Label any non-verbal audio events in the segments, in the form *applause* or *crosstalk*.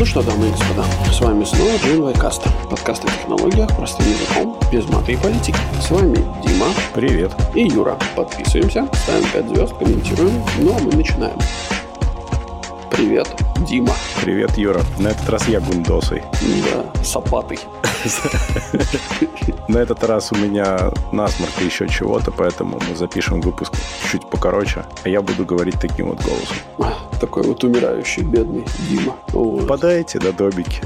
Ну что, дамы и господа, с вами снова Джин Каст. Подкаст о технологиях простым языком, без маты и политики. С вами Дима. Привет. И Юра. Подписываемся, ставим 5 звезд, комментируем. Ну а мы начинаем. Привет, Дима. Привет, Юра. На этот раз я гундосой. Да, сапатый. На этот раз у меня насморк и еще чего-то, поэтому мы запишем выпуск чуть покороче, а я буду говорить таким вот голосом. Такой вот умирающий, бедный Дима. Вот. Подайте на домики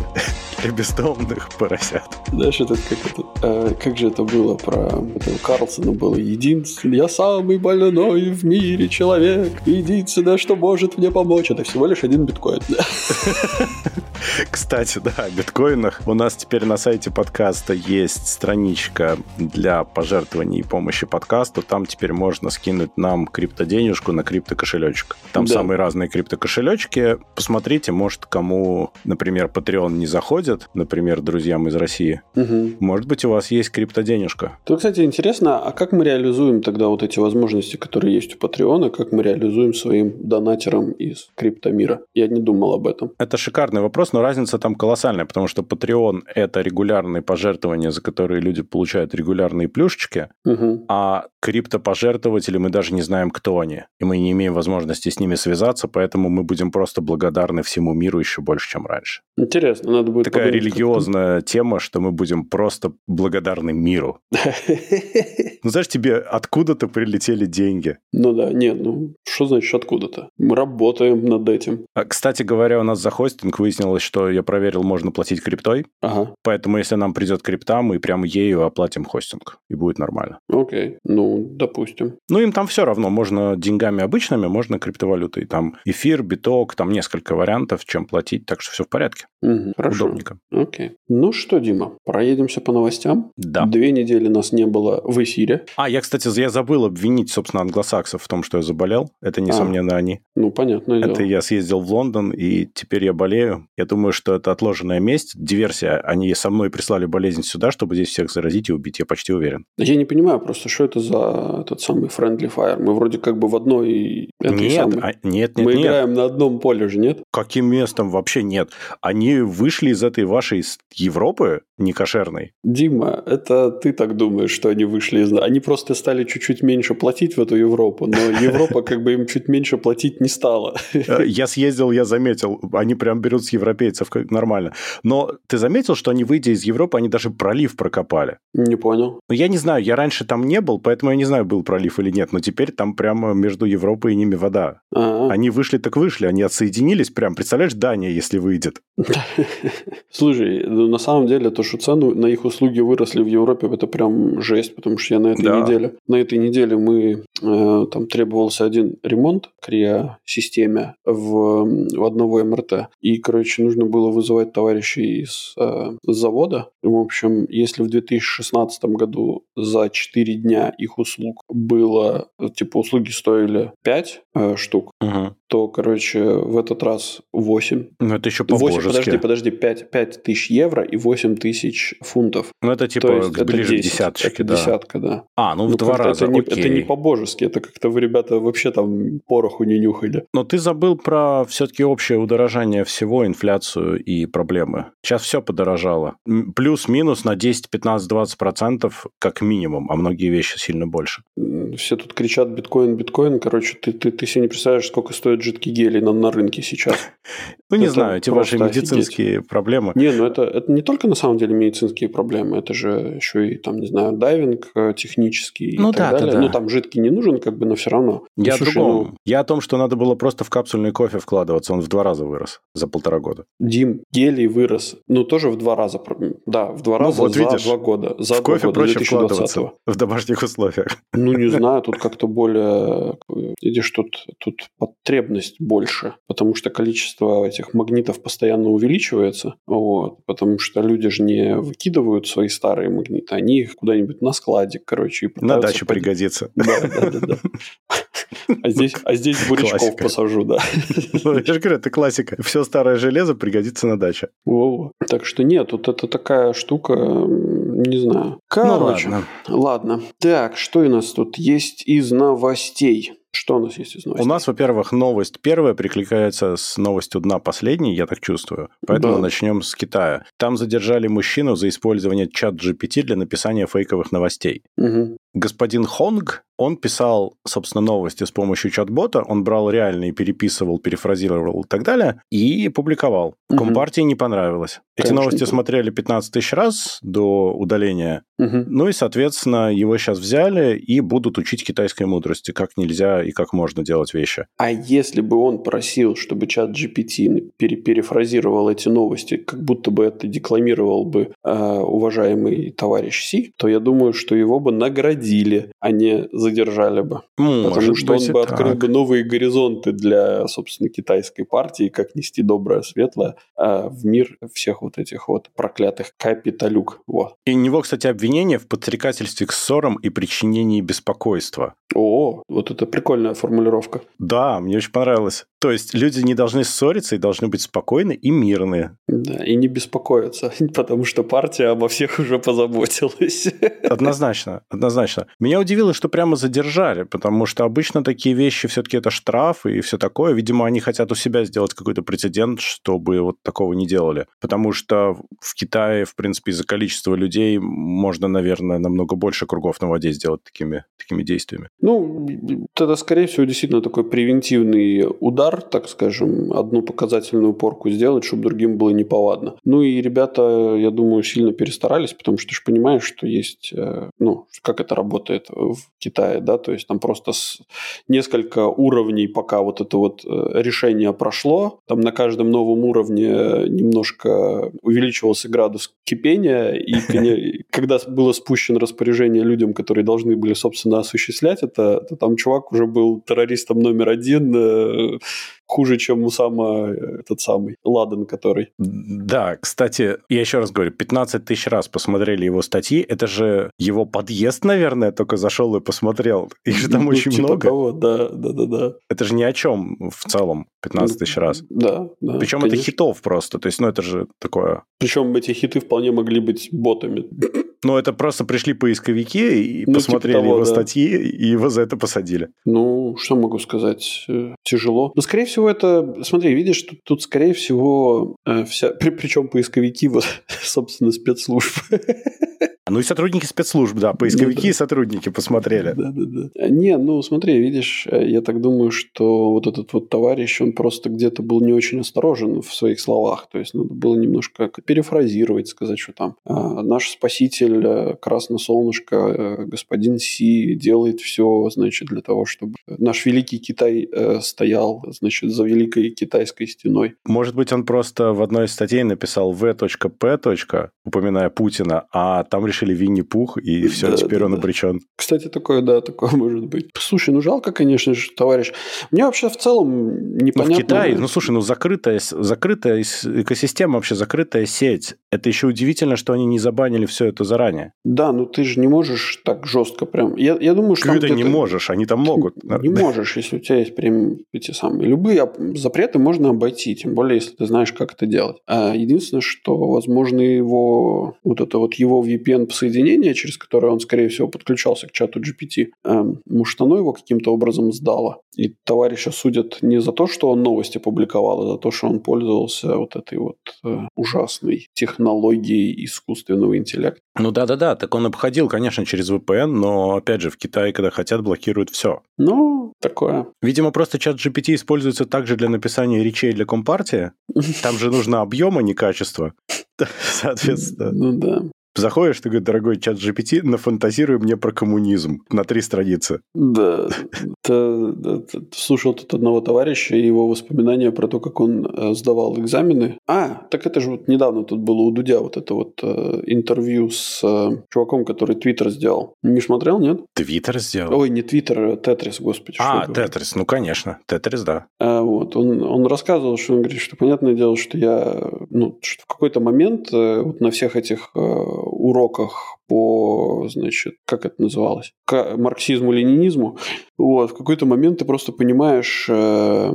для бездомных поросят. Знаешь, это как это, э, как же это было про этого Карлсона было единственный, я самый больной в мире человек, единственное, что может мне помочь, это всего лишь один биткоин. *laughs* Кстати, да, о биткоинах. У нас теперь на сайте подкаста есть страничка для пожертвований и помощи подкасту. Там теперь можно скинуть нам криптоденежку на криптокошелечек. Там да. самые разные криптокошелечки. Посмотрите, может, кому, например, Patreon не заходит, например, друзьям из России. Угу. Может быть, у вас есть криптоденежка. Тут, кстати, интересно, а как мы реализуем тогда вот эти возможности, которые есть у Патреона, как мы реализуем своим донатерам из криптомира? Я не думал об этом. Это шикарный вопрос, но разница там колоссальная, потому что Patreon – это регулярные пожертвования, за которые люди получают регулярные плюшечки, угу. а криптопожертвователи мы даже не знаем, кто они, и мы не имеем возможности с ними связаться, поэтому мы будем просто благодарны всему миру еще больше, чем раньше. Интересно, надо будет Такая религиозная тема, что мы будем просто благодарны миру. *laughs* Ну, знаешь, тебе откуда-то прилетели деньги. Ну да, нет, ну, что значит откуда-то? Мы работаем над этим. А, кстати говоря, у нас за хостинг выяснилось, что я проверил, можно платить криптой. Ага. Поэтому, если нам придет крипта, мы прям ею оплатим хостинг. И будет нормально. Окей, ну, допустим. Ну, им там все равно. Можно деньгами обычными, можно криптовалютой. Там эфир, биток, там несколько вариантов, чем платить. Так что все в порядке. Угу, хорошо. Удобненько. Окей. Ну что, Дима, проедемся по новостям. Да. Две недели нас не было в эфире. А, я, кстати, я забыл обвинить, собственно, англосаксов в том, что я заболел. Это, несомненно, а, они. Ну, понятно. Это дело. я съездил в Лондон, и теперь я болею. Я думаю, что это отложенная месть, диверсия. Они со мной прислали болезнь сюда, чтобы здесь всех заразить и убить. Я почти уверен. Я не понимаю просто, что это за этот самый Friendly Fire. Мы вроде как бы в одной... Нет, самой... а, нет, нет, Мы нет. играем на одном поле же, нет? Каким местом? Вообще нет. Они вышли из этой вашей Европы некошерной. Дима, это ты так думаешь, что они вышли из... Они просто стали чуть-чуть меньше платить в эту Европу, но *laughs* Европа как бы им чуть меньше платить не стала. Э, я съездил, я заметил, они прям берут с европейцев нормально. Но ты заметил, что они, выйдя из Европы, они даже пролив прокопали? Не понял. Ну, я не знаю, я раньше там не был, поэтому я не знаю, был пролив или нет, но теперь там прямо между Европой и ними вода. А-а. Они вышли так вышли, они отсоединились прям. Представляешь, Дания, если выйдет. *laughs* Слушай, ну, на самом деле то, что цены на их услуги выросли в Европе, это прям жесть, потому что я на этой да. неделе, на этой неделе мы там требовался один ремонт к системе в, в одного МРТ, и, короче, нужно было вызывать товарищей из э, завода. В общем, если в 2016 году за 4 дня их услуг было, типа, услуги стоили 5 э, штук, угу. то, короче, в этот раз 8. Ну, это еще по-божески. Подожди, подожди, 5, 5 тысяч евро и 8 тысяч фунтов. Ну, это типа ближе это 10, к десяточке, да. десятка, да. А, ну, в ну, два раза, это не, это не по-божески, это как-то вы, ребята, вообще там пороху не нюхали. Но ты забыл про все-таки общее удорожание всего, инфляцию и проблемы. Сейчас все подорожало. Плюс-минус на 10, 15, 20 процентов как минимум, а многие вещи сильно больше. Все тут кричат биткоин, биткоин. Короче, ты, ты, ты себе не представляешь, сколько стоит жидкий гелий на, на рынке сейчас. *laughs* Ну, не знаю, эти ваши медицинские проблемы. Не, ну это, это не только на самом деле медицинские проблемы, это же еще и там, не знаю, дайвинг э, технический ну, и так далее. Ну, там жидкий не нужен, как бы, но все равно. Я о другом. Я о том, что надо было просто в капсульный кофе вкладываться. Он в два раза вырос за полтора года. Дим, гелий вырос. Ну, тоже в два раза. Да, в два раза вот, за видишь, два года. За в кофе года, проще вкладываться в домашних условиях. *laughs* Ну, не знаю, тут *laughs* как-то более... Видишь, тут, тут потребность больше, потому что количество этих магнитов постоянно увеличивается, вот, потому что люди же не выкидывают свои старые магниты, они их куда-нибудь на складе, короче, и На дачу под... пригодится. Да, да, да, да. А здесь, а здесь бурячков классика. посажу, да. Ну, я же говорю, это классика. Все старое железо пригодится на даче. Во-во. Так что нет, тут это такая штука, не знаю. Короче, ну, ладно. ладно. Так, что у нас тут есть из новостей? Что у нас есть из новостей? У нас, во-первых, новость первая прикликается с новостью дна последней, я так чувствую. Поэтому да. начнем с Китая. Там задержали мужчину за использование чат GPT для написания фейковых новостей. Угу. Господин Хонг он писал, собственно, новости с помощью чат-бота, он брал реальные, переписывал, перефразировал и так далее, и публиковал. Угу. Компартии не понравилось. Эти Конечно, новости смотрели 15 тысяч раз до удаления. Угу. Ну и, соответственно, его сейчас взяли и будут учить китайской мудрости, как нельзя и как можно делать вещи. А если бы он просил, чтобы чат GPT пере перефразировал эти новости, как будто бы это декламировал бы э, уважаемый товарищ Си, то я думаю, что его бы наградили, а не задержали бы. Может Потому что он бы открыл бы новые горизонты для, собственно, китайской партии, как нести доброе, светлое э, в мир всех вот этих вот проклятых капиталюк. Вот. И у него, кстати, обвинение в подстрекательстве к ссорам и причинении беспокойства. О, вот это прикольная формулировка. Да, мне очень понравилось. То есть люди не должны ссориться и должны быть спокойны и мирны. Да, и не беспокоиться, *laughs* потому что партия обо всех уже позаботилась. *laughs* Однозначно, однозначно. Меня удивило, что прямо задержали, потому что обычно такие вещи все-таки это штрафы и все такое. Видимо, они хотят у себя сделать какой-то прецедент, чтобы вот такого не делали. Потому что в Китае, в принципе, из-за количества людей можно, наверное, намного больше кругов на воде сделать такими, такими действиями. Ну, тогда, скорее всего, действительно такой превентивный удар, так скажем, одну показательную порку сделать, чтобы другим было неповадно. Ну и ребята, я думаю, сильно перестарались, потому что ты же понимаешь, что есть, э, ну, как это работает в Китае, да, то есть там просто несколько уровней, пока вот это вот э, решение прошло, там на каждом новом уровне немножко увеличивался градус кипения, и *laughs* когда было спущено распоряжение людям, которые должны были, собственно, осуществлять это, то там чувак уже был террористом номер один, э, хуже, чем у Усама этот самый Ладен, который. Да, кстати, я еще раз говорю, 15 тысяч раз посмотрели его статьи. Это же его подъезд, наверное, только зашел и посмотрел. Их же там ну, очень типа много. Того, да, да, да, да. Это же ни о чем в целом 15 тысяч раз. Да, да. Причем конечно. это хитов просто. То есть, ну, это же такое... Причем эти хиты вполне могли быть ботами. Ну, это просто пришли поисковики и ну, типа посмотрели типа того, его да. статьи, и его за это посадили. Ну, что могу сказать? Э, тяжело. Но, скорее всего, это... Смотри, видишь, тут, тут скорее всего, э, вся... При, причем поисковики, *laughs* вот, собственно, спецслужб. *laughs* Ну и сотрудники спецслужб, да, поисковики ну, да. и сотрудники посмотрели. Да, да, да. Не, ну смотри, видишь, э, я так думаю, что вот этот вот товарищ, он просто где-то был не очень осторожен в своих словах. То есть надо было немножко перефразировать, сказать, что там а, наш спаситель, э, красное солнышко, э, господин Си делает все, значит, для того, чтобы наш великий Китай стоял, значит, за великой китайской стеной. Может быть, он просто в одной из статей написал v.p. упоминая Путина, а там решили Винни-Пух, и все, да, теперь да, он да. обречен. Кстати, такое, да, такое может быть. Слушай, ну жалко, конечно же, товарищ. Мне вообще в целом непонятно... Ну, в Китае, ну, слушай, ну, закрытая, закрытая экосистема, вообще закрытая сеть. Это еще удивительно, что они не забанили все это заранее. Да, ну ты же не можешь так жестко прям... Я, я думаю, что... Ты не можешь, они там могут. *laughs* Не можешь, если у тебя есть прям эти самые... Любые запреты можно обойти, тем более, если ты знаешь, как это делать. А единственное, что, возможно, его... Вот это вот его VPN соединение, через которое он, скорее всего, подключался к чату GPT, эм, может, оно его каким-то образом сдало. И товарища судят не за то, что он новости публиковал, а за то, что он пользовался вот этой вот э, ужасной технологией искусственного интеллекта. Ну да-да-да, так он обходил, конечно, через VPN, но, опять же, в Китае, когда хотят, блокируют все. Ну, такое. Видимо, просто чат GPT используется также для написания речей для Компартии. Там же нужно объем, а не качество. *laughs* Соответственно. Ну да. Заходишь, ты говоришь, дорогой чат GPT, нафантазируй мне про коммунизм на три страницы. Да. Слушал тут одного товарища и его воспоминания про то, как он э, сдавал экзамены. А, так это же вот недавно тут было у Дудя вот это вот э, интервью с э, чуваком, который Твиттер сделал. Не смотрел, нет? Твиттер сделал? Ой, не Твиттер, а Тетрис, господи. А, Тетрис, ну конечно, Тетрис, да. А, вот, он, он рассказывал, что он говорит, что понятное дело, что я, ну, что в какой-то момент вот на всех этих уроках по значит, как это называлось, к марксизму-ленинизму, вот, в какой-то момент ты просто понимаешь э,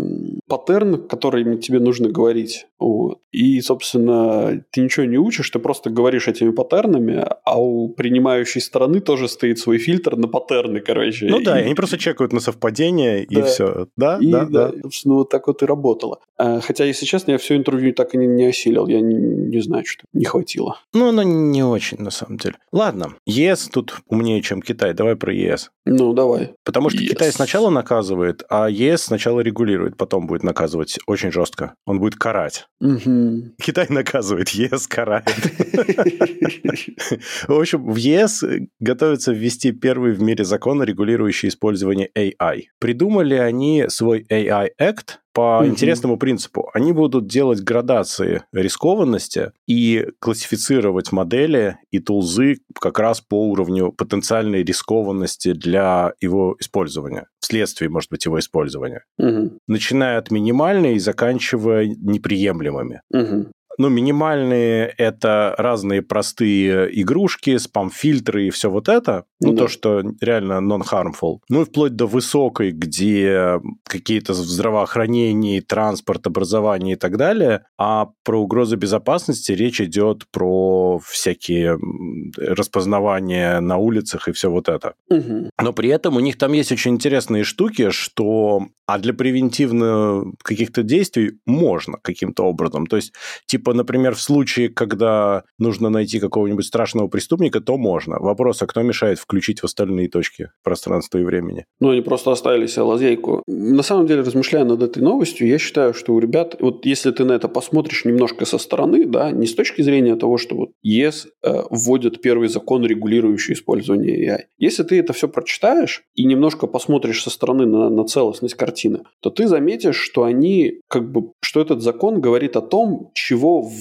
паттерн, который тебе нужно говорить. Вот. И, собственно, ты ничего не учишь, ты просто говоришь этими паттернами, а у принимающей стороны тоже стоит свой фильтр на паттерны, короче. Ну да, и они просто чекают на совпадение, да. и все. Да, и, да, да. да. Собственно, вот так вот и работало. А, хотя, если честно, я все интервью так и не, не осилил. Я не, не знаю, что не хватило. Ну, оно не очень, на самом деле. Ладно, ЕС тут умнее, чем Китай. Давай про ЕС. Ну, давай. Потому что yes. Китай сначала наказывает, а ЕС сначала регулирует, потом будет наказывать очень жестко. Он будет карать. Угу. Китай наказывает, ЕС карает. В общем, в ЕС готовится ввести первый в мире закон, регулирующий использование AI. Придумали они свой AI Act, по mm интересному принципу. Они будут делать градации рискованности и классифицировать модели и тулзы как раз по уровню потенциальной рискованности для его использования, вследствие, может быть, его использования. mm Начиная от минимальной и заканчивая неприемлемыми. mm ну, минимальные – это разные простые игрушки, спам-фильтры и все вот это. Ну, да. то, что реально non-harmful. Ну, и вплоть до высокой, где какие-то здравоохранение, транспорт, образование и так далее. А про угрозы безопасности речь идет про всякие распознавания на улицах и все вот это. Угу. Но при этом у них там есть очень интересные штуки, что а для превентивных каких-то действий можно каким-то образом. То есть, типа, например, в случае, когда нужно найти какого-нибудь страшного преступника, то можно. Вопрос, а кто мешает включить в остальные точки пространства и времени? Ну, они просто оставили себе лазейку. На самом деле, размышляя над этой новостью, я считаю, что у ребят, вот если ты на это посмотришь немножко со стороны, да, не с точки зрения того, что вот ЕС э, вводит первый закон, регулирующий использование AI. Если ты это все прочитаешь и немножко посмотришь со стороны на, на целостность картины, то ты заметишь, что они, как бы, что этот закон говорит о том, чего в,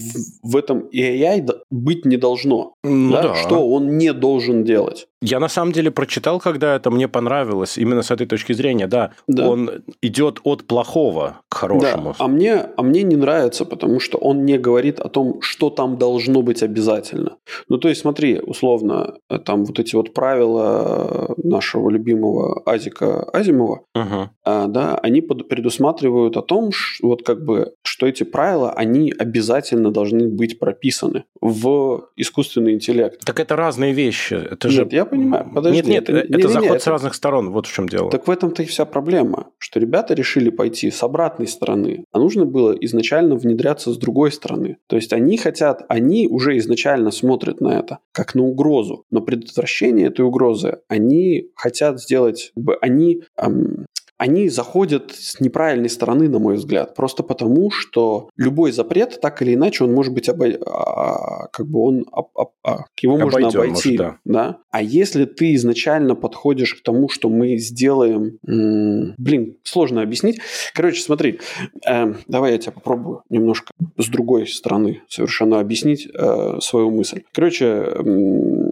в этом AI быть не должно. Ну, да? Да. Что он не должен делать. Я на самом деле прочитал, когда это мне понравилось, именно с этой точки зрения, да. да. Он идет от плохого к хорошему. Да. А мне, а мне не нравится, потому что он не говорит о том, что там должно быть обязательно. Ну, то есть, смотри, условно, там вот эти вот правила нашего любимого Азика Азимова, угу. да, они предусматривают о том, вот как бы, что эти правила, они обязательно должны быть прописаны в искусственный интеллект. Так это разные вещи. Это Нет, же... я понимаю. Подожди. Нет, нет, это, это не, заход не, не, с разных сторон. Вот в чем дело. Так в этом-то и вся проблема, что ребята решили пойти с обратной стороны, а нужно было изначально внедряться с другой стороны. То есть они хотят, они уже изначально смотрят на это как на угрозу, но предотвращение этой угрозы они хотят сделать, они эм, они заходят с неправильной стороны, на мой взгляд, просто потому, что любой запрет, так или иначе, он может быть обой... а, как бы он об... Об... А, его Обойден, можно обойти, может, да. да. А если ты изначально подходишь к тому, что мы сделаем, блин, сложно объяснить. Короче, смотри, э, давай я тебя попробую немножко с другой стороны совершенно объяснить э, свою мысль. Короче. Э,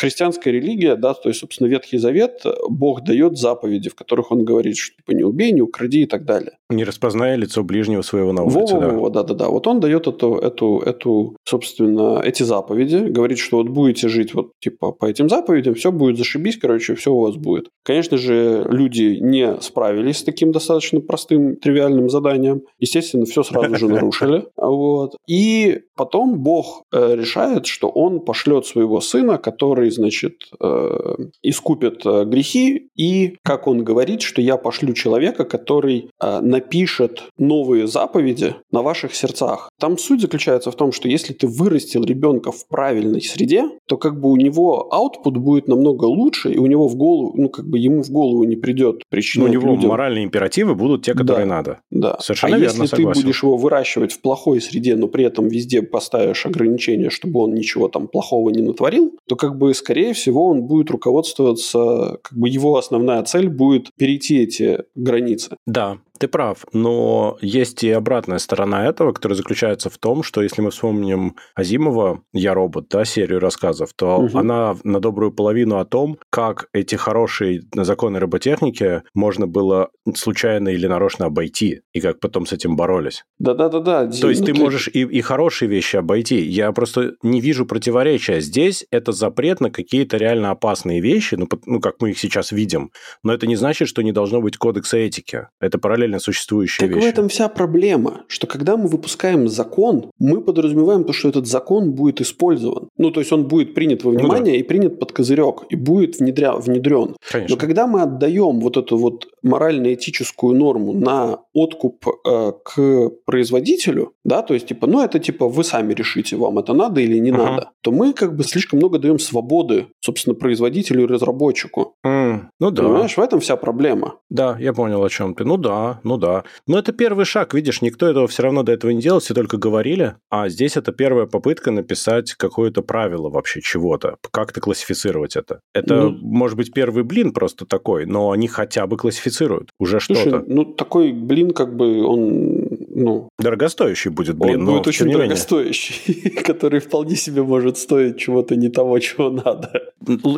христианская религия, да, то есть, собственно, Ветхий Завет, Бог дает заповеди, в которых он говорит, что типа не убей, не укради и так далее. Не распознай лицо ближнего своего на улице, во, да. Во, да, да, да. Вот он дает эту, эту, эту, собственно, эти заповеди, говорит, что вот будете жить вот типа по этим заповедям, все будет зашибись, короче, все у вас будет. Конечно же, люди не справились с таким достаточно простым, тривиальным заданием. Естественно, все сразу же *laughs* нарушили. Вот. И потом Бог э, решает, что он пошлет своего сына, который значит, э, искупит э, грехи, и, как он говорит, что я пошлю человека, который э, напишет новые заповеди на ваших сердцах. Там суть заключается в том, что если ты вырастил ребенка в правильной среде, то как бы у него output будет намного лучше, и у него в голову, ну как бы ему в голову не придет причина. У него людям. моральные императивы будут те, которые да, надо. Да. Совершенно а верно, если согласен. ты будешь его выращивать в плохой среде, но при этом везде поставишь ограничения, чтобы он ничего там плохого не натворил, то как бы скорее всего, он будет руководствоваться, как бы его основная цель будет перейти эти границы. Да, ты прав, но есть и обратная сторона этого, которая заключается в том, что если мы вспомним Азимова «Я робот», да, серию рассказов, то угу. она на добрую половину о том, как эти хорошие законы роботехники можно было случайно или нарочно обойти, и как потом с этим боролись. Да-да-да-да. То есть ну, ты, ты можешь и, и хорошие вещи обойти. Я просто не вижу противоречия. Здесь это запрет на какие-то реально опасные вещи, ну, ну, как мы их сейчас видим. Но это не значит, что не должно быть кодекса этики. Это параллельно существующие так вещи. в этом вся проблема, что когда мы выпускаем закон, мы подразумеваем то, что этот закон будет использован. Ну, то есть он будет принят во внимание ну, да. и принят под козырек, и будет внедря... внедрен. Конечно. Но когда мы отдаем вот эту вот морально-этическую норму на откуп э, к производителю, да, то есть типа, ну это типа вы сами решите, вам это надо или не uh-huh. надо, то мы как бы слишком много даем свободы, собственно, производителю и разработчику. Mm, ну да. Понимаешь, в этом вся проблема. Да, я понял, о чем ты. Ну да, ну да. Но это первый шаг, видишь, никто этого все равно до этого не делал, все только говорили, а здесь это первая попытка написать какое-то правило вообще чего-то, как-то классифицировать это. Это, ну, может быть, первый блин просто такой, но они хотя бы классифицируют уже что-то. Ну, такой блин, как бы он ну... Дорогостоящий будет, блин. Он будет очень дорогостоящий, *laughs* который вполне себе может стоить чего-то не того, чего надо.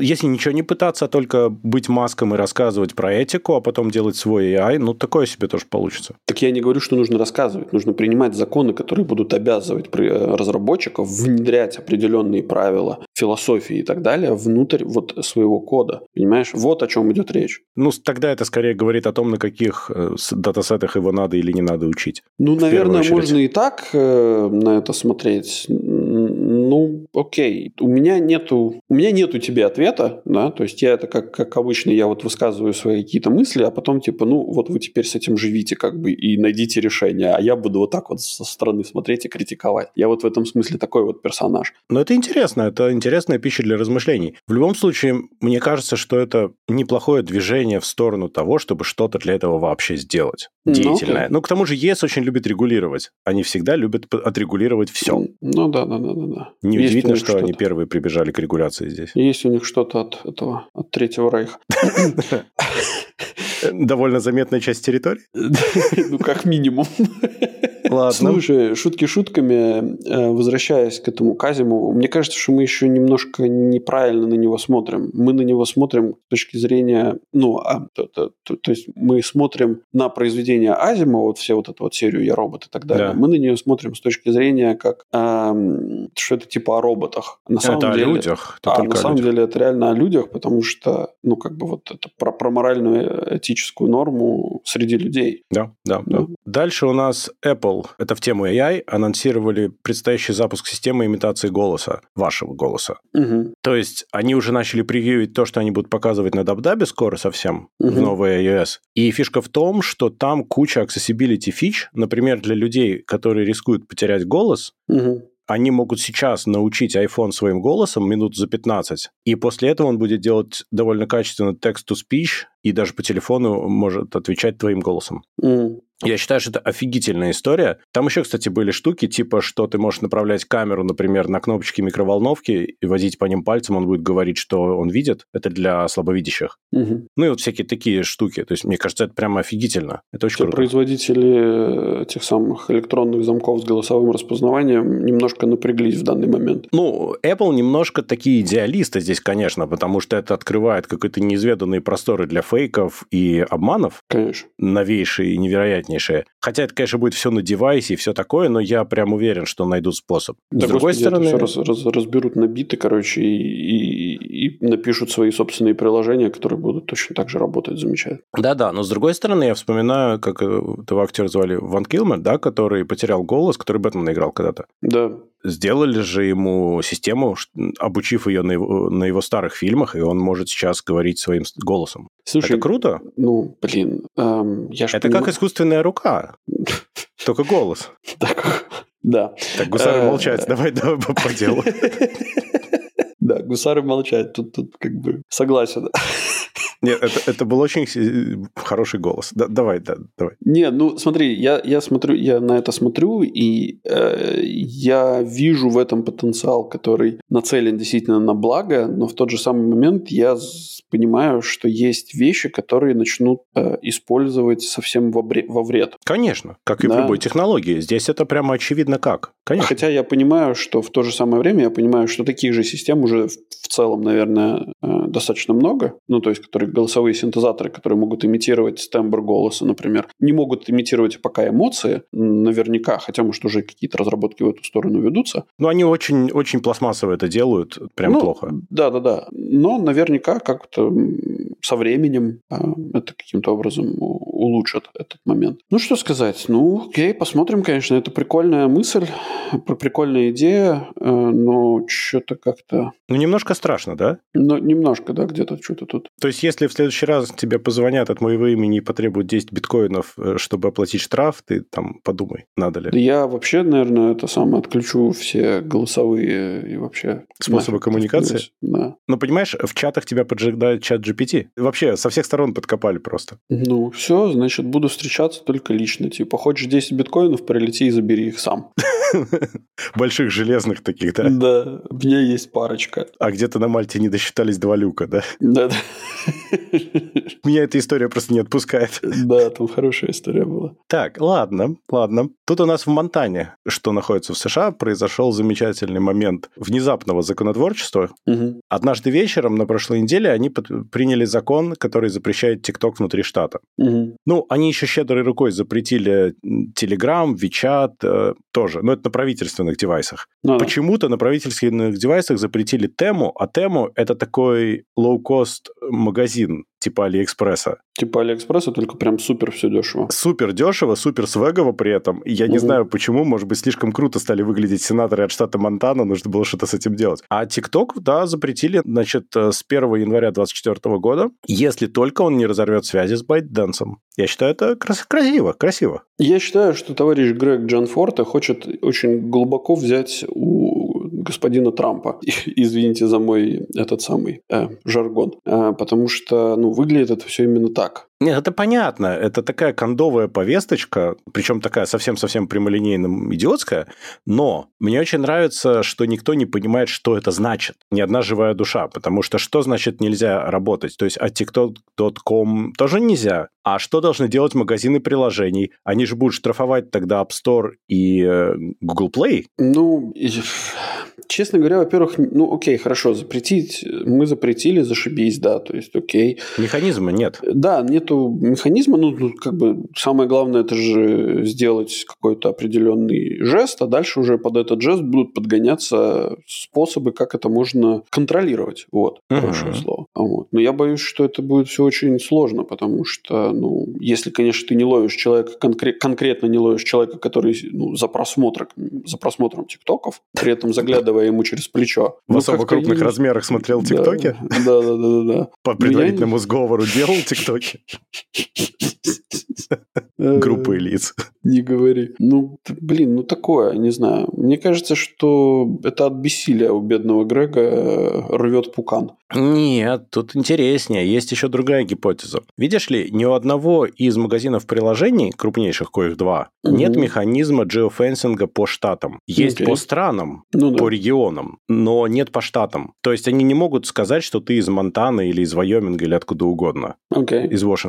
Если ничего не пытаться, а только быть маском и рассказывать про этику, а потом делать свой AI, ну, такое себе тоже получится. Так я не говорю, что нужно рассказывать. Нужно принимать законы, которые будут обязывать э, разработчиков внедрять определенные правила, философии и так далее внутрь вот своего кода. Понимаешь? Вот о чем идет речь. Ну, тогда это скорее говорит о том, на каких э, датасетах его надо или не надо учить. Ну, наверное, можно и так э, на это смотреть ну, окей, у меня нету, у меня нету тебе ответа, да, то есть я это как, как обычно, я вот высказываю свои какие-то мысли, а потом типа, ну, вот вы теперь с этим живите как бы и найдите решение, а я буду вот так вот со стороны смотреть и критиковать. Я вот в этом смысле такой вот персонаж. Но это интересно, это интересная пища для размышлений. В любом случае, мне кажется, что это неплохое движение в сторону того, чтобы что-то для этого вообще сделать ну, деятельное. Ну, ну, к тому же ЕС очень любит регулировать. Они всегда любят отрегулировать все. Ну, да, да, да, да. да. Неудивительно, что они первые прибежали к регуляции здесь. Есть у них что-то от этого, от Третьего Рейха. Довольно заметная часть территории? *laughs* Ну, как минимум. Ладно. Слушай, шутки шутками, э, возвращаясь к этому Казиму, мне кажется, что мы еще немножко неправильно на него смотрим. Мы на него смотрим с точки зрения, ну, а, то, то, то, то есть мы смотрим на произведение Азимова, вот все вот эту вот серию «Я робот» и так далее. Да. Мы на нее смотрим с точки зрения как, эм, что это типа о роботах. На самом это деле, о людях. Это а на самом людях. деле это реально о людях, потому что, ну, как бы вот это про, про моральную этическую норму среди людей. Да, да, да. да. Дальше у нас Apple это в тему AI, анонсировали предстоящий запуск системы имитации голоса, вашего голоса. Угу. То есть они уже начали превьюить то, что они будут показывать на Дабдабе скоро совсем угу. в новой iOS. И фишка в том, что там куча accessibility фич, например, для людей, которые рискуют потерять голос, угу они могут сейчас научить iPhone своим голосом минут за 15, и после этого он будет делать довольно качественно text-to-speech, и даже по телефону может отвечать твоим голосом. Mm. Я считаю, что это офигительная история. Там еще, кстати, были штуки, типа, что ты можешь направлять камеру, например, на кнопочки микроволновки и возить по ним пальцем, он будет говорить, что он видит. Это для слабовидящих. Угу. Ну и вот всякие такие штуки. То есть, мне кажется, это прямо офигительно. Это очень круто. Производители этих самых электронных замков с голосовым распознаванием немножко напряглись в данный момент. Ну, Apple немножко такие идеалисты здесь, конечно, потому что это открывает какие-то неизведанные просторы для фейков и обманов. Конечно. Новейшие и невероятнейшие интереснейшее. Хотя это, конечно, будет все на девайсе и все такое, но я прям уверен, что найдут способ. Да, С другой господи, стороны... Все раз, раз, разберут на биты, короче, и, и, и напишут свои собственные приложения, которые будут точно так же работать замечательно. Да-да, но с другой стороны, я вспоминаю, как этого актера звали Ван Килмер, да, который потерял голос, который Бэтмена играл когда-то. Да. Сделали же ему систему, обучив ее на его, на его старых фильмах, и он может сейчас говорить своим голосом. Слушай, это круто? Ну, блин, эм, я Это понимаю... как искусственная рука, *laughs* только голос. Так, да. Так, гусары э, молчать, давай, давай по делу. *laughs* Да, гусары молчать, тут, тут как бы согласен. Нет, это, это был очень хороший голос. Да, давай, да, давай. Не, ну смотри, я, я смотрю, я на это смотрю, и э, я вижу в этом потенциал, который нацелен действительно на благо, но в тот же самый момент я понимаю, что есть вещи, которые начнут э, использовать совсем во, бре- во вред. Конечно, как и да. в любой технологии. Здесь это прямо очевидно как. Конечно. Хотя я понимаю, что в то же самое время я понимаю, что таких же систем уже в, в целом, наверное, э, достаточно много. Ну, то есть, которые голосовые синтезаторы, которые могут имитировать тембр голоса, например, не могут имитировать пока эмоции, наверняка, хотя, может, уже какие-то разработки в эту сторону ведутся. Ну, они очень, очень пластмассово это делают, прям ну, плохо. Да, да, да. Но наверняка как-то со временем а, это каким-то образом улучшит этот момент. Ну, что сказать? Ну, окей, посмотрим, конечно. Это прикольная мысль, прикольная идея, э, но что-то как-то... Ну, немножко страшно, да? Ну, немножко, да, где-то что-то тут. То есть, если в следующий раз тебе позвонят от моего имени и потребуют 10 биткоинов, э, чтобы оплатить штраф, ты там подумай, надо ли. Да я вообще, наверное, это самое отключу все голосовые и вообще... Способы коммуникации? Да. Но понимаешь, в чатах тебя поджидает чат GPT. Вообще, со всех сторон подкопали просто. Ну, все, значит, буду встречаться только лично. Типа, хочешь 10 биткоинов, прилети и забери их сам. *laughs* Больших железных таких, да? Да, у меня есть парочка. А где-то на Мальте не досчитались два люка, да? Да, да. Меня эта история просто не отпускает. Да, там хорошая история была. Так, ладно, ладно. Тут у нас в Монтане, что находится в США, произошел замечательный момент внезапного законотворчества. Угу. Однажды вечером на прошлой неделе они приняли закон, который запрещает ТикТок внутри штата. Угу. Ну, они еще щедрой рукой запретили Telegram, WeChat э, тоже, но это на правительственных девайсах. Ну, Почему-то на правительственных девайсах запретили тему, а тему это такой low-cost магазин типа Алиэкспресса. Типа Алиэкспресса, только прям супер все дешево. Супер дешево, супер свегово при этом. Я угу. не знаю почему, может быть, слишком круто стали выглядеть сенаторы от штата Монтана, нужно было что-то с этим делать. А ТикТок, да, запретили, значит, э, с 1 января 2024 года, если только он не разорвет связи с ByteDance. Я считаю, это крас- красиво, красиво. Я считаю, что товарищ Грег Джан Форте хочет очень глубоко взять у господина Трампа. *laughs* Извините за мой этот самый э, жаргон. Э, потому что, ну, выглядит это все именно так. Нет, это понятно. Это такая кондовая повесточка, причем такая совсем-совсем прямолинейно идиотская, но мне очень нравится, что никто не понимает, что это значит. Ни одна живая душа, потому что что значит нельзя работать? То есть от TikTok.com тоже нельзя. А что должны делать магазины приложений? Они же будут штрафовать тогда App Store и э, Google Play? Ну, честно говоря, во-первых, ну окей, хорошо, запретить, мы запретили, зашибись, да, то есть окей. Механизма нет. Да, нету механизма, ну, как бы самое главное это же сделать какой-то определенный жест, а дальше уже под этот жест будут подгоняться способы, как это можно контролировать, вот, uh-huh. хорошее слово. Вот. Но я боюсь, что это будет все очень сложно, потому что, ну, если, конечно, ты не ловишь человека, конкре- конкретно не ловишь человека, который ну, за, просмотр, за просмотром тиктоков, при этом заглядывая ему через плечо. В ну, особо крупных размерах смотрел ТикТоки? Да, да, да, да. По предварительному сговору делал ТикТоки? Группы лиц. Не говори. Ну, блин, ну такое, не знаю. Мне кажется, что это от бессилия у бедного Грега э, рвет пукан. Нет, тут интереснее. Есть еще другая гипотеза. Видишь ли, ни у одного из магазинов приложений, крупнейших коих два, угу. нет механизма geofencing а по штатам. Есть okay. по странам, ну, по да. регионам, но нет по штатам. То есть они не могут сказать, что ты из Монтаны или из Вайоминга или откуда угодно. Okay. Из Вашингтона.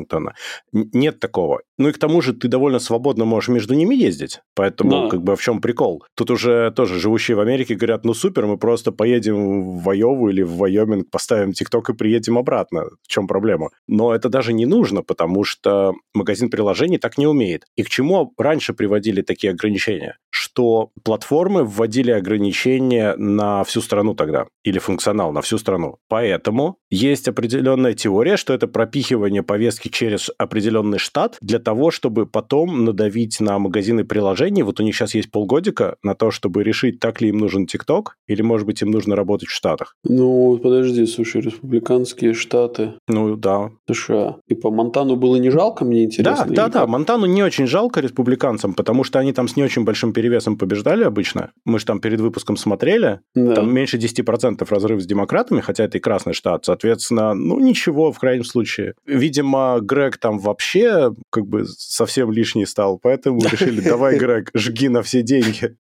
Нет такого. Ну и к тому же ты довольно свободно можешь между ними ездить. Поэтому, да. как бы, в чем прикол? Тут уже тоже живущие в Америке говорят, ну супер, мы просто поедем в Вайову или в Вайоминг, поставим ТикТок и приедем обратно. В чем проблема? Но это даже не нужно, потому что магазин приложений так не умеет. И к чему раньше приводили такие ограничения? Что платформы вводили ограничения на всю страну тогда. Или функционал на всю страну. Поэтому есть определенная теория, что это пропихивание повестки через определенный штат для того, чтобы потом надавить на магазины приложений. Вот у них сейчас есть полгодика на то, чтобы решить, так ли им нужен ТикТок, или, может быть, им нужно работать в Штатах. Ну, подожди, слушай, республиканские штаты. Ну, да. США. И по Монтану было не жалко, мне интересно? Да, да, да. Монтану не очень жалко республиканцам, потому что они там с не очень большим перевесом побеждали обычно. Мы же там перед выпуском смотрели. Да. Там меньше 10% разрыв с демократами, хотя это и красный штат. Соответственно, ну, ничего в крайнем случае. Видимо, Грег там вообще как бы совсем лишний стал, поэтому решили, *laughs* давай, Грег, жги на все деньги.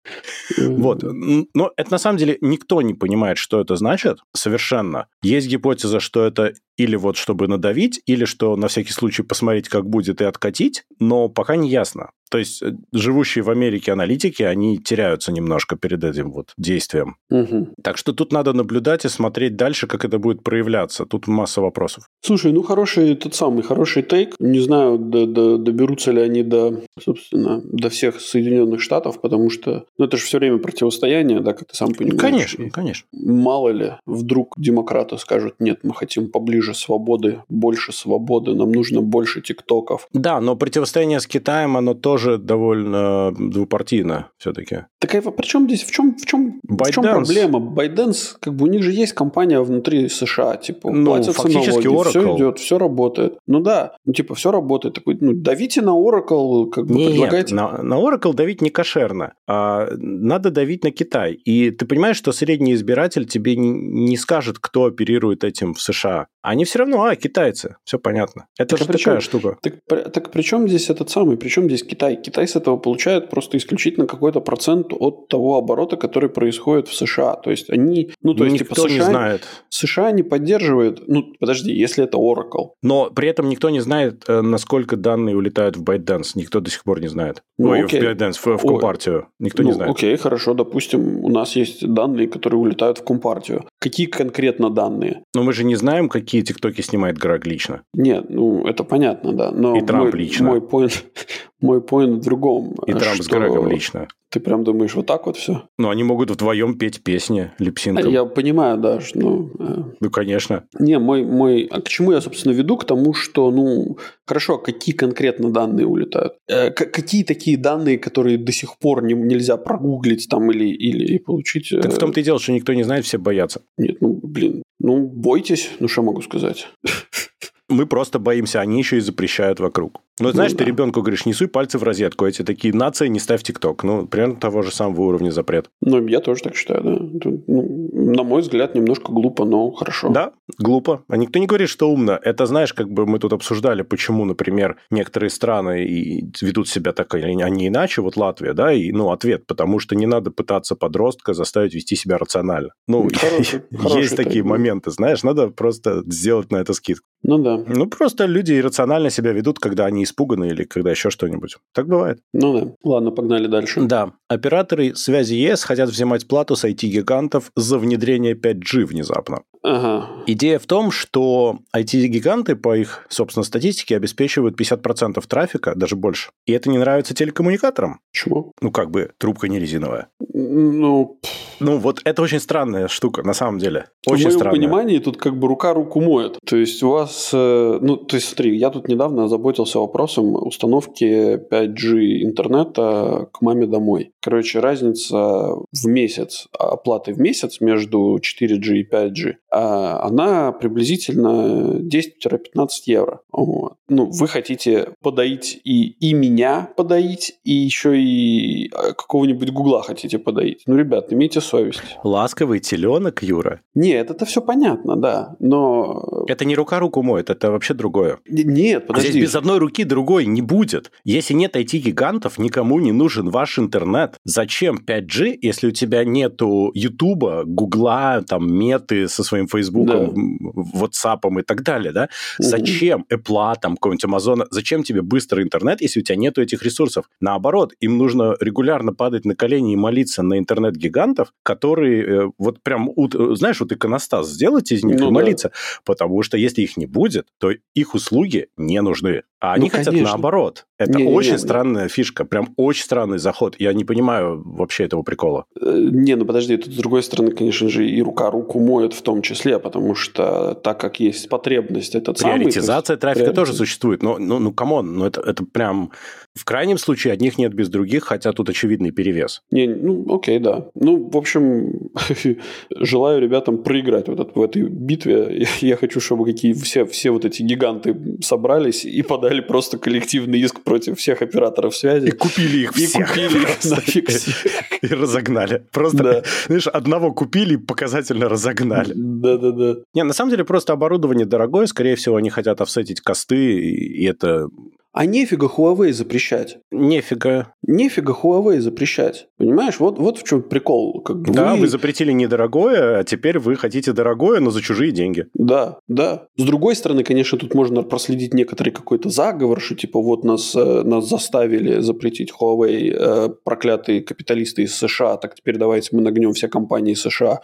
Вот. Но это на самом деле никто не понимает, что это значит совершенно. Есть гипотеза, что это или вот чтобы надавить, или что на всякий случай посмотреть, как будет, и откатить, но пока не ясно. То есть э, живущие в Америке аналитики, они теряются немножко перед этим вот действием. Угу. Так что тут надо наблюдать и смотреть дальше, как это будет проявляться. Тут масса вопросов. Слушай, ну хороший тот самый, хороший тейк. Не знаю, до, до, доберутся ли они до, собственно, до всех Соединенных Штатов, потому что ну, это же все время противостояние, да, как ты сам понимаешь. Конечно, конечно. Мало ли, вдруг демократы скажут, нет, мы хотим поближе свободы, больше свободы, нам нужно больше тиктоков. Да, но противостояние с Китаем, оно тоже довольно двупартийно все-таки. Так а при чем здесь, в чем, в чем, в чем проблема? Байденс, как бы у них же есть компания внутри США, типа, ну, платятся фактически налоги, Oracle. все идет, все работает. Ну да, ну типа, все работает. Такой, ну, давите на Oracle, как бы Нет, предлагайте. На, на Oracle давить не кошерно, а надо давить на Китай. И ты понимаешь, что средний избиратель тебе не скажет, кто оперирует этим в США. Они все равно, а, китайцы, все понятно. Это так же а такая чем, штука. Так, так при чем здесь этот самый, при чем здесь Китай? Китай с этого получает просто исключительно какой-то процент от того оборота, который происходит в США. То есть они, ну то есть никто типа США, не знает. США не поддерживает, ну подожди, если это Oracle. Но при этом никто не знает, э, насколько данные улетают в ByteDance. Никто до сих пор не знает. Ну, Ой, окей. в ByteDance, в, в Компартию. Никто ну, не знает. Окей, хорошо, допустим, у нас есть данные, которые улетают в Компартию. Какие конкретно данные? Но мы же не знаем, какие тиктоки снимает Грег лично. Нет, ну это понятно, да. Но И Трамп мой, лично. Мой поинт, мой поинт в другом. И Трамп что... с Грегом лично. Ты прям думаешь, вот так вот все? Ну, они могут вдвоем петь песни липсинком. Я понимаю, да. Что, ну, э... ну, конечно. Не, мой, мой... А к чему я, собственно, веду? К тому, что, ну, хорошо, какие конкретно данные улетают? Э, какие такие данные, которые до сих пор не, нельзя прогуглить там или, или получить? Э... Так в том-то и дело, что никто не знает, все боятся. Нет, ну, блин, ну, бойтесь, ну, что могу сказать? *laughs* Мы просто боимся, они еще и запрещают вокруг. Ну, знаешь, ну, ты да. ребенку говоришь, не суй пальцы в розетку, эти такие нации, не ставь ТикТок. Ну, примерно того же самого уровня запрет. Ну, я тоже так считаю, да. Ну, на мой взгляд, немножко глупо, но хорошо. Да, глупо. А никто не говорит, что умно. Это, знаешь, как бы мы тут обсуждали, почему, например, некоторые страны и ведут себя так, а не иначе, вот Латвия, да, и, ну, ответ, потому что не надо пытаться подростка заставить вести себя рационально. Ну, хороший, *laughs* есть такие моменты, знаешь, надо просто сделать на это скидку. Ну да. Ну просто люди иррационально себя ведут, когда они испуганы или когда еще что-нибудь. Так бывает. Ну да. Ладно, погнали дальше. Да. Операторы связи ЕС хотят взимать плату с IT-гигантов за внедрение 5G внезапно. Ага. Идея в том, что IT-гиганты, по их, собственно, статистике, обеспечивают 50% трафика, даже больше. И это не нравится телекоммуникаторам. Почему? Ну, как бы, трубка не резиновая. Ну... Ну, вот это очень странная штука, на самом деле. Очень В моем странная. понимании тут как бы рука руку моет. То есть у вас... Э, ну, то есть смотри, я тут недавно озаботился вопросом установки 5G интернета к маме домой. Короче, разница в месяц, оплаты в месяц между 4G и 5G а она приблизительно 10-15 евро. Вот. Ну, вы хотите подоить и, и меня подоить, и еще и а, какого-нибудь гугла хотите подоить. Ну, ребят, имейте совесть. Ласковый теленок, Юра. Нет, это все понятно, да, но... Это не рука руку моет, это вообще другое. Нет, подожди. Здесь без одной руки другой не будет. Если нет IT-гигантов, никому не нужен ваш интернет. Зачем 5G, если у тебя нету Ютуба, Гугла, там, Меты со своим Фейсбуком, да. WhatsApp и так далее, да? Угу. Зачем Apple, там, какого-нибудь Амазона, зачем тебе быстрый интернет, если у тебя нету этих ресурсов? Наоборот, им нужно регулярно падать на колени и молиться на интернет-гигантов, которые э, вот прям, знаешь, вот иконостас сделать из них ну, и молиться, да. потому что если их не будет, то их услуги не нужны. А они ну, хотят наоборот. Это не, очень не, странная не. фишка, прям очень странный заход. Я не понимаю вообще этого прикола. Э, не, ну подожди, тут с другой стороны, конечно же, и рука руку моет в том числе, потому что так как есть потребность, этот Приоритизация самый, трафика приоритет... тоже существует. Но, ну, ну, come on, ну это, это прям в крайнем случае одних нет без других, хотя тут очевидный перевес. Не, ну, окей, да. Ну, в общем, *laughs* желаю ребятам проиграть вот в этой битве. Я хочу, чтобы какие все, все вот эти гиганты собрались и подали просто коллективный иск против всех операторов связи. И купили их и всех. И купили их *laughs* нафиг И разогнали. Просто, да. знаешь, одного купили и показательно разогнали. Да-да-да. Не, на самом деле просто оборудование дорогое. Скорее всего, они хотят офсетить косты, и это а нефига Huawei запрещать. Нефига. Нефига Huawei запрещать. Понимаешь, вот, вот в чем прикол. Как бы да, вы... вы запретили недорогое, а теперь вы хотите дорогое, но за чужие деньги. Да, да. С другой стороны, конечно, тут можно проследить некоторый какой-то заговор, что типа вот нас, э, нас заставили запретить Huawei э, проклятые капиталисты из США, так теперь давайте мы нагнем все компании США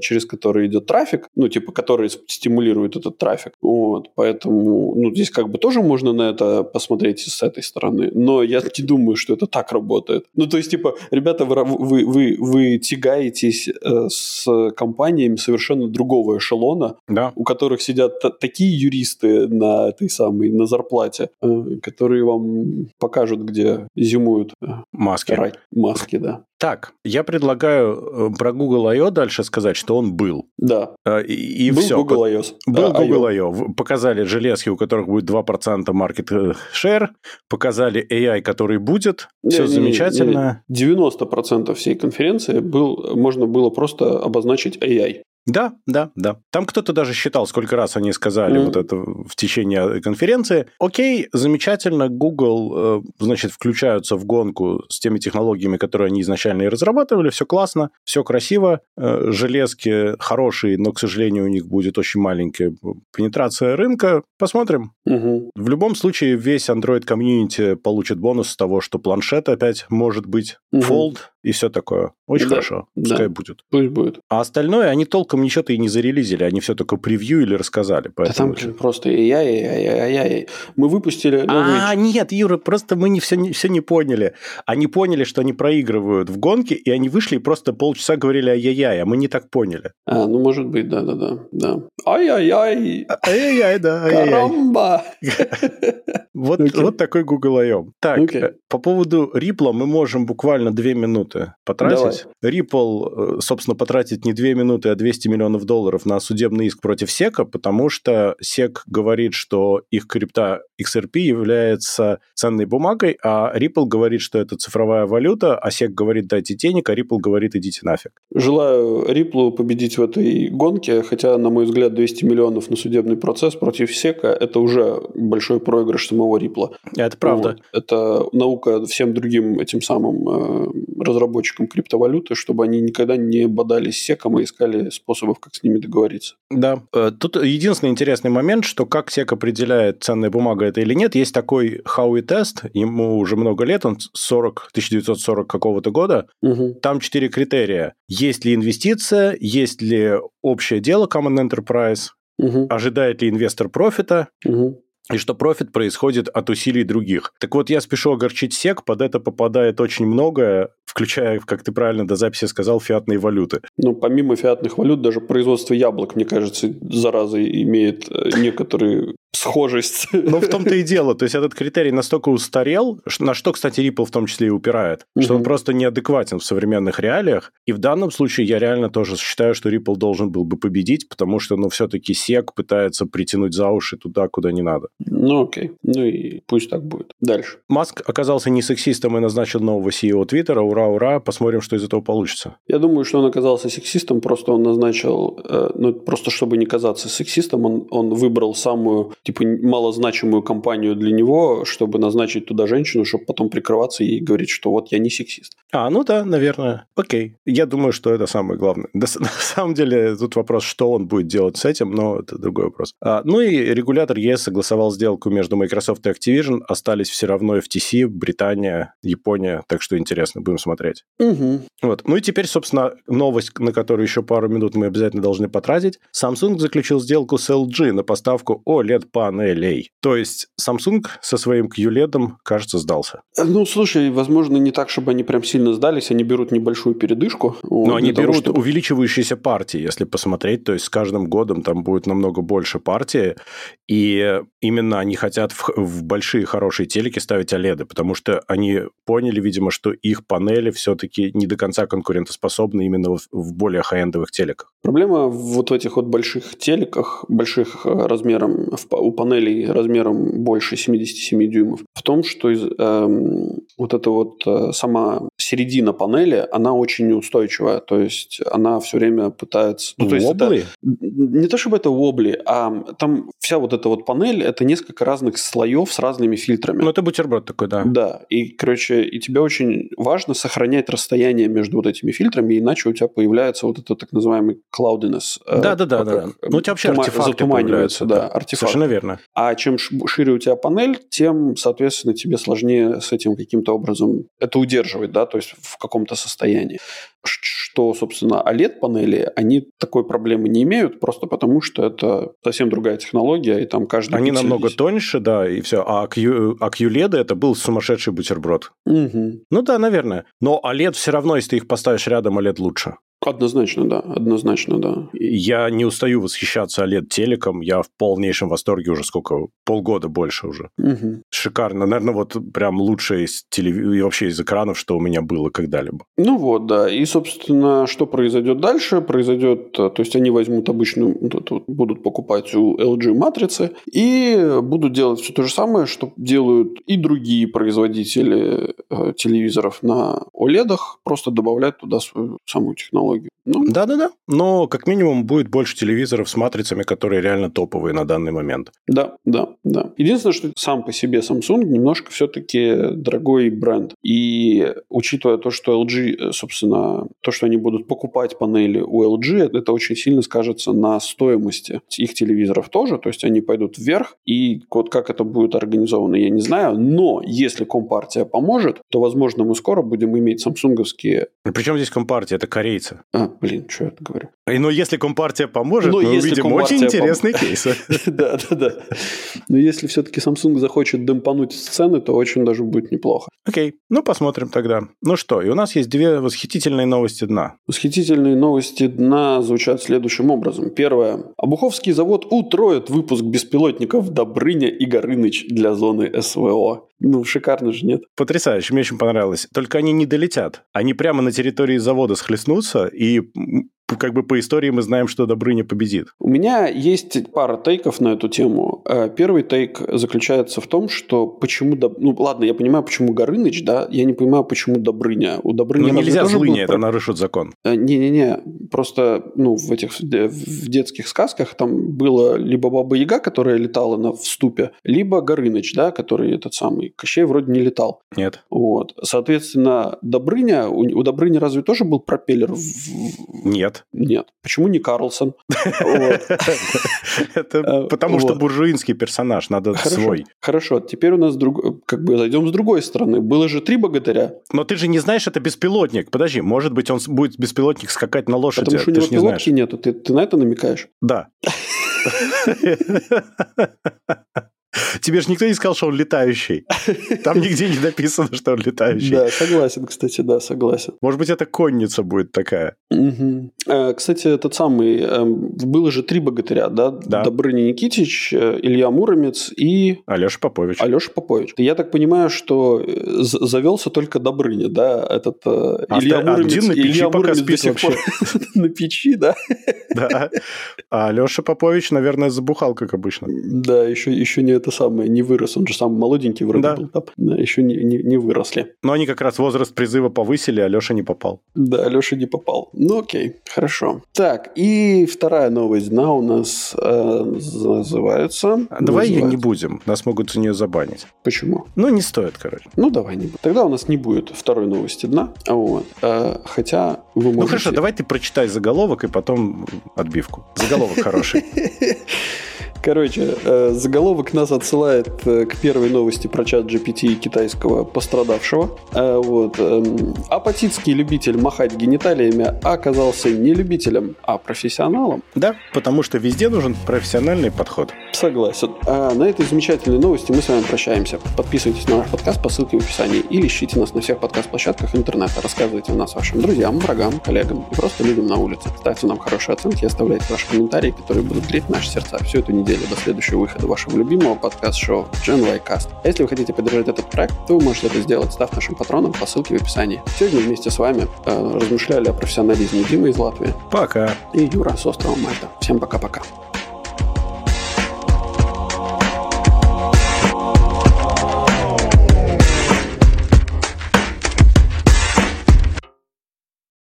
через который идет трафик, ну, типа, который стимулирует этот трафик. Вот, поэтому, ну, здесь как бы тоже можно на это посмотреть с этой стороны, но я не думаю, что это так работает. Ну, то есть, типа, ребята, вы, вы, вы, вы тягаетесь э, с компаниями совершенно другого эшелона, да. у которых сидят такие юристы на этой самой, на зарплате, э, которые вам покажут, где зимуют маски. Рай, маски, да. Так, я предлагаю э, про Google I.O. дальше сказать, что он был. Да. Э, и, и был все. Google I.O. Был да, Google I.O. Показали железки, у которых будет 2% market share. Показали AI, который будет. Не, все не, замечательно. Не, не. 90% всей конференции был, можно было просто обозначить AI. Да, да, да. Там кто-то даже считал, сколько раз они сказали mm. вот это в течение конференции. Окей, замечательно, Google, э, значит, включаются в гонку с теми технологиями, которые они изначально и разрабатывали, все классно, все красиво, э, железки хорошие, но, к сожалению, у них будет очень маленькая пенетрация рынка. Посмотрим. Mm-hmm. В любом случае, весь Android комьюнити получит бонус с того, что планшет опять может быть, mm-hmm. Fold и все такое. Очень да, хорошо. Пускай да. будет. Пусть будет. А остальное они толком ничего-то и не зарелизили. Они все только превью или рассказали. Поэтому... Да там просто я, я, я, я, я. Мы выпустили. А, нет, Юра, просто мы не все, не, все не поняли. Они поняли, что они проигрывают в гонке, и они вышли и просто полчаса говорили ай-яй-яй, а мы не так поняли. А, ну, может быть, да-да-да. да. Ай-яй-яй. Ай-яй-яй, да. Карамба. *laughs* Вот, такой Google I.O. Так, okay. по поводу Ripple мы можем буквально две минуты потратить. Давай. Ripple, э, собственно, потратит не две минуты, а 200 миллионов долларов на судебный иск против SEC, потому что SEC говорит, что их крипта XRP является ценной бумагой, а Ripple говорит, что это цифровая валюта, а SEC говорит, дайте денег, а Ripple говорит, идите нафиг. Желаю Ripple победить в этой гонке, хотя, на мой взгляд, 200 миллионов на судебный процесс против SEC – это уже большой проигрыш самого Ripple. Это правда. Вот. Это наука всем другим этим самым э, разработчикам криптовалюты, чтобы они никогда не бодались с SEC и искали способов, как с ними договориться. Да. Э, тут единственный интересный момент, что как SEC определяет ценная бумага это или нет, есть такой Howie тест, ему уже много лет, он 40, 1940 какого-то года. Угу. Там четыре критерия. Есть ли инвестиция, есть ли общее дело Common Enterprise, угу. ожидает ли инвестор профита, угу и что профит происходит от усилий других. Так вот, я спешу огорчить СЕК, под это попадает очень многое, включая, как ты правильно до записи сказал, фиатные валюты. Ну, помимо фиатных валют, даже производство яблок, мне кажется, зараза имеет э, некоторые схожесть. Ну, в том-то и дело. То есть, этот критерий настолько устарел, на что, кстати, Ripple в том числе и упирает, угу. что он просто неадекватен в современных реалиях. И в данном случае я реально тоже считаю, что Ripple должен был бы победить, потому что, ну, все-таки SEC пытается притянуть за уши туда, куда не надо. Ну, окей. Ну и пусть так будет. Дальше. Маск оказался не сексистом и назначил нового CEO Твиттера. Ура, ура. Посмотрим, что из этого получится. Я думаю, что он оказался сексистом, просто он назначил, э, ну, просто чтобы не казаться сексистом, он, он выбрал самую типа малозначимую компанию для него, чтобы назначить туда женщину, чтобы потом прикрываться и говорить, что вот я не сексист. А, ну да, наверное. Окей. Я думаю, что это самое главное. *laughs* На самом деле, тут вопрос, что он будет делать с этим, но это другой вопрос. А, ну и регулятор ЕС согласовал сделку между Microsoft и Activision. Остались все равно FTC, Британия, Япония. Так что интересно, будем смотреть. Угу. Вот. Ну и теперь, собственно, новость, на которую еще пару минут мы обязательно должны потратить. Samsung заключил сделку с LG на поставку OLED панелей. То есть Samsung со своим QLED, кажется, сдался. Ну, слушай, возможно, не так, чтобы они прям сильно сдались, они берут небольшую передышку. Но они того, берут чтобы... увеличивающиеся партии, если посмотреть, то есть с каждым годом там будет намного больше партии, и именно они хотят в, в большие хорошие телеки ставить OLED, потому что они поняли, видимо, что их панели все-таки не до конца конкурентоспособны именно в, в более хай-эндовых телеках. Проблема вот в этих вот больших телеках, больших э, размером, у панелей размером больше 77 дюймов, в том, что из, эм, вот эта вот э, сама середина панели, она очень неустойчивая, то есть она все время пытается... Ну, то есть это, не то чтобы это вобли, а там вся вот эта вот панель, это несколько разных слоев с разными фильтрами. Ну, это бутерброд такой, да. Да, и, короче, и тебе очень важно сохранять расстояние между вот этими фильтрами, иначе у тебя появляется вот это так называемый cloudiness. Да-да-да. Э, да. Ну, у тебя вообще тума- артефакты затуманиваются, да, артефакт. Совершенно верно. А чем шире у тебя панель, тем, соответственно, тебе сложнее с этим каким-то образом это удерживать, да, то есть в каком-то состоянии что, собственно, OLED-панели, они такой проблемы не имеют, просто потому что это совсем другая технология, и там каждый Они намного здесь. тоньше, да, и все. А, Q, а QLED это был сумасшедший бутерброд. Угу. Ну да, наверное. Но OLED все равно, если ты их поставишь рядом, OLED лучше. Однозначно, да. Однозначно, да. Я не устаю восхищаться OLED-телеком. Я в полнейшем восторге уже сколько? Полгода больше уже. Угу. Шикарно. Наверное, вот прям лучшее из телев... и вообще из экранов, что у меня было когда-либо. Ну вот, да. И, собственно, что произойдет дальше? Произойдет... То есть, они возьмут обычную... Будут покупать у LG матрицы и будут делать все то же самое, что делают и другие производители э, телевизоров на OLED, просто добавлять туда свою самую технологию технологию. Ну, Да-да-да. Но как минимум будет больше телевизоров с матрицами, которые реально топовые на данный момент. Да, да, да. Единственное, что сам по себе Samsung немножко все-таки дорогой бренд. И учитывая то, что LG, собственно, то, что они будут покупать панели у LG, это очень сильно скажется на стоимости их телевизоров тоже. То есть они пойдут вверх. И вот как это будет организовано, я не знаю. Но если Компартия поможет, то, возможно, мы скоро будем иметь самсунговские... Причем здесь Компартия? Это корейцы. А, блин, что я говорю? И, но если Компартия поможет, но мы увидим очень интересные пом... кейсы. *laughs* Да, да, да. Но если все-таки Samsung захочет демпануть сцены, то очень даже будет неплохо. Окей, ну посмотрим тогда. Ну что, и у нас есть две восхитительные новости дна. Восхитительные новости дна звучат следующим образом. Первое. Обуховский завод утроит выпуск беспилотников Добрыня и Горыныч для зоны СВО. Ну, шикарно же, нет? Потрясающе, мне очень понравилось. Только они не долетят. Они прямо на территории завода схлестнутся, и как бы по истории мы знаем, что Добрыня победит. У меня есть пара тейков на эту тему. Э, первый тейк заключается в том, что почему... Доб... Ну, ладно, я понимаю, почему Горыныч, да, я не понимаю, почему Добрыня. У Добрыни ну, нельзя злыни, был... это нарушит закон. Э, не-не-не, просто, ну, в этих в детских сказках там было либо Баба Яга, которая летала на вступе, либо Горыныч, да, который этот самый. Кощей вроде не летал. Нет. Вот. Соответственно, Добрыня... У, у Добрыни разве тоже был пропеллер? В... Нет. Нет. Почему не Карлсон? *laughs* Это а, потому что буржуинский персонаж, надо свой. Хорошо, теперь у нас как бы зайдем с другой стороны. Было же три богатыря. Но ты же не знаешь, это беспилотник. Подожди, может быть, он будет беспилотник скакать на лошади. Потому что у него пилотки нету. Ты на это намекаешь? Да. *laughs* *laughs* Тебе же никто не сказал, что он летающий. Там нигде не написано, что он летающий. Да, согласен, кстати, да, согласен. Может быть, это конница будет такая. Кстати, этот самый... Эм, было же три богатыря, да? Да. Добрыня Никитич, э, Илья Муромец и... Алеша Попович. Алеша Попович. Я так понимаю, что э, завелся только Добрыня, да? Этот э, а Илья Муромец... Один на печи Илья пока Муромец спит вообще. *laughs* на печи, да? Да. А Алеша Попович, наверное, забухал, как обычно. Да, еще, еще не это самое, не вырос. Он же сам молоденький вроде да. был. Да, еще не, не, не выросли. Но они как раз возраст призыва повысили, а Леша не попал. Да, Леша не попал. Ну окей, хорошо. Так, и вторая новость дна у нас э, называется... А давай ее не будем, нас могут за нее забанить. Почему? Ну, не стоит, короче. Ну, давай не будем. Тогда у нас не будет второй новости дна. Вот. Э, хотя вы можете... Ну, хорошо, давай ты прочитай заголовок и потом отбивку. Заголовок хороший. *laughs* Короче, э, заголовок нас отсылает э, к первой новости про чат GPT китайского пострадавшего. Э, вот. Эм, апатитский любитель махать гениталиями оказался не любителем, а профессионалом. Да, потому что везде нужен профессиональный подход. Согласен. А на этой замечательной новости мы с вами прощаемся. Подписывайтесь на наш подкаст по ссылке в описании или ищите нас на всех подкаст-площадках интернета. Рассказывайте о нас вашим друзьям, врагам, коллегам и просто людям на улице. Ставьте нам хорошие оценки и оставляйте ваши комментарии, которые будут греть наши сердца всю эту неделю до следующего выхода вашего любимого подкаст-шоу Gen y Cast. А если вы хотите поддержать этот проект, то вы можете это сделать, став нашим патроном по ссылке в описании. Сегодня вместе с вами э, размышляли о профессионализме Димы из Латвии. Пока. И Юра с острова Мальта. Всем пока-пока.